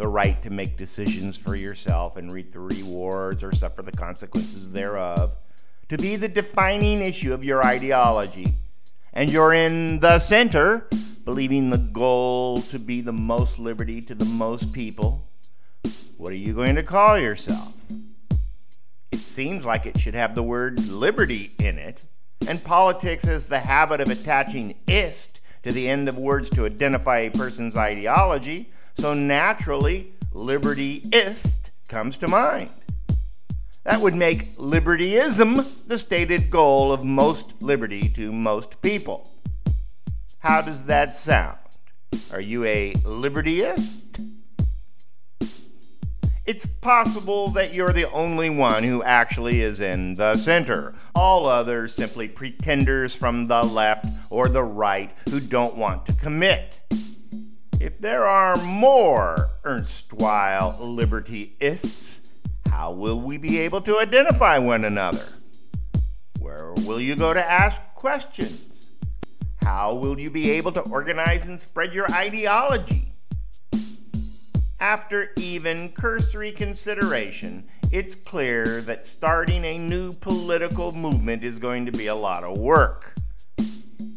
the right to make decisions for yourself and reap the rewards or suffer the consequences thereof, to be the defining issue of your ideology, and you're in the center, believing the goal to be the most liberty to the most people, what are you going to call yourself? It seems like it should have the word liberty in it, and politics has the habit of attaching ist to the end of words to identify a person's ideology, so naturally, libertyist comes to mind. That would make libertyism the stated goal of most liberty to most people. How does that sound? Are you a libertyist? It's possible that you're the only one who actually is in the center. All others simply pretenders from the left or the right who don't want to commit. If there are more erstwhile libertyists, how will we be able to identify one another? Where will you go to ask questions? How will you be able to organize and spread your ideology? After even cursory consideration, it's clear that starting a new political movement is going to be a lot of work.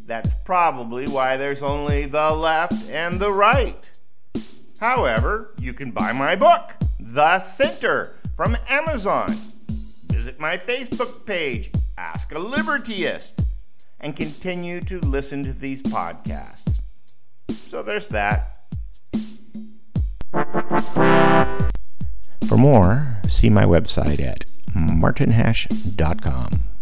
That's probably why there's only the left and the right. However, you can buy my book, The Center, from Amazon. Visit my Facebook page, Ask a Libertyist, and continue to listen to these podcasts. So there's that. For more, see my website at martinhash.com.